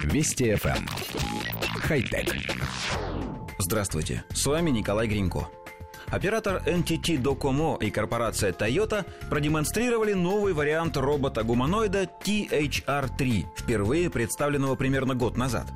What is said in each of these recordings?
Вести FM. Эм. Хай-тек. Здравствуйте, с вами Николай Гринько. Оператор NTT Docomo и корпорация Toyota продемонстрировали новый вариант робота-гуманоида THR-3, впервые представленного примерно год назад.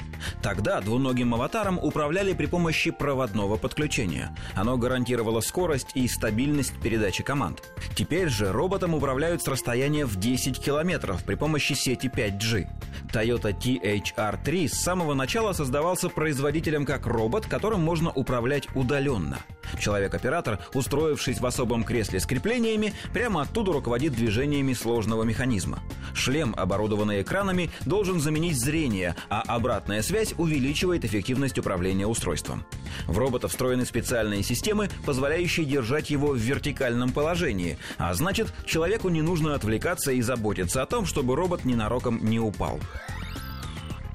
Тогда двуногим аватаром управляли при помощи проводного подключения. Оно гарантировало скорость и стабильность передачи команд. Теперь же роботом управляют с расстояния в 10 километров при помощи сети 5G. Toyota THR-3 с самого начала создавался производителем как робот, которым можно управлять удаленно – Человек-оператор, устроившись в особом кресле с креплениями, прямо оттуда руководит движениями сложного механизма. Шлем, оборудованный экранами, должен заменить зрение, а обратная связь увеличивает эффективность управления устройством. В робота встроены специальные системы, позволяющие держать его в вертикальном положении, а значит, человеку не нужно отвлекаться и заботиться о том, чтобы робот ненароком не упал.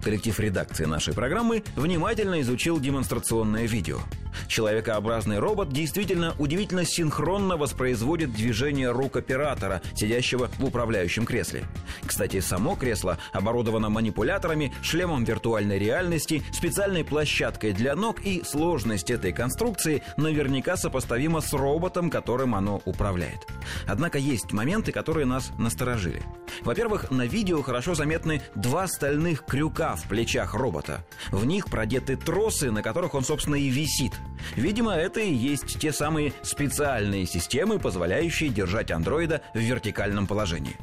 Коллектив редакции нашей программы внимательно изучил демонстрационное видео – Человекообразный робот действительно удивительно синхронно воспроизводит движение рук оператора, сидящего в управляющем кресле. Кстати, само кресло оборудовано манипуляторами, шлемом виртуальной реальности, специальной площадкой для ног и сложность этой конструкции наверняка сопоставима с роботом, которым оно управляет. Однако есть моменты, которые нас насторожили. Во-первых, на видео хорошо заметны два стальных крюка в плечах робота. В них продеты тросы, на которых он, собственно, и висит. Видимо, это и есть те самые специальные системы, позволяющие держать андроида в вертикальном положении.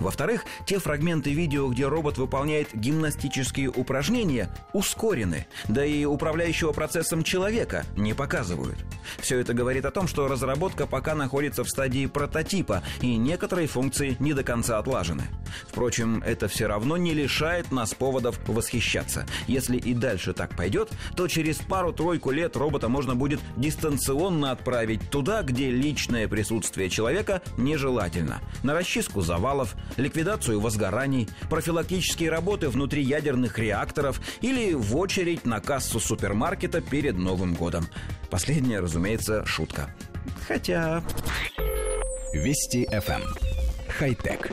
Во-вторых, те фрагменты видео, где робот выполняет гимнастические упражнения, ускорены, да и управляющего процессом человека не показывают. Все это говорит о том, что разработка пока находится в стадии прототипа, и некоторые функции не до конца отлажены. Впрочем, это все равно не лишает нас поводов восхищаться. Если и дальше так пойдет, то через пару-тройку лет робота можно будет дистанционно отправить туда, где личное присутствие человека нежелательно. На расчистку завалов, ликвидацию возгораний, профилактические работы внутри ядерных реакторов или в очередь на кассу супермаркета перед Новым годом. Последнее, разумеется, шутка. Хотя... Вести FM. Эм. Хай-тек.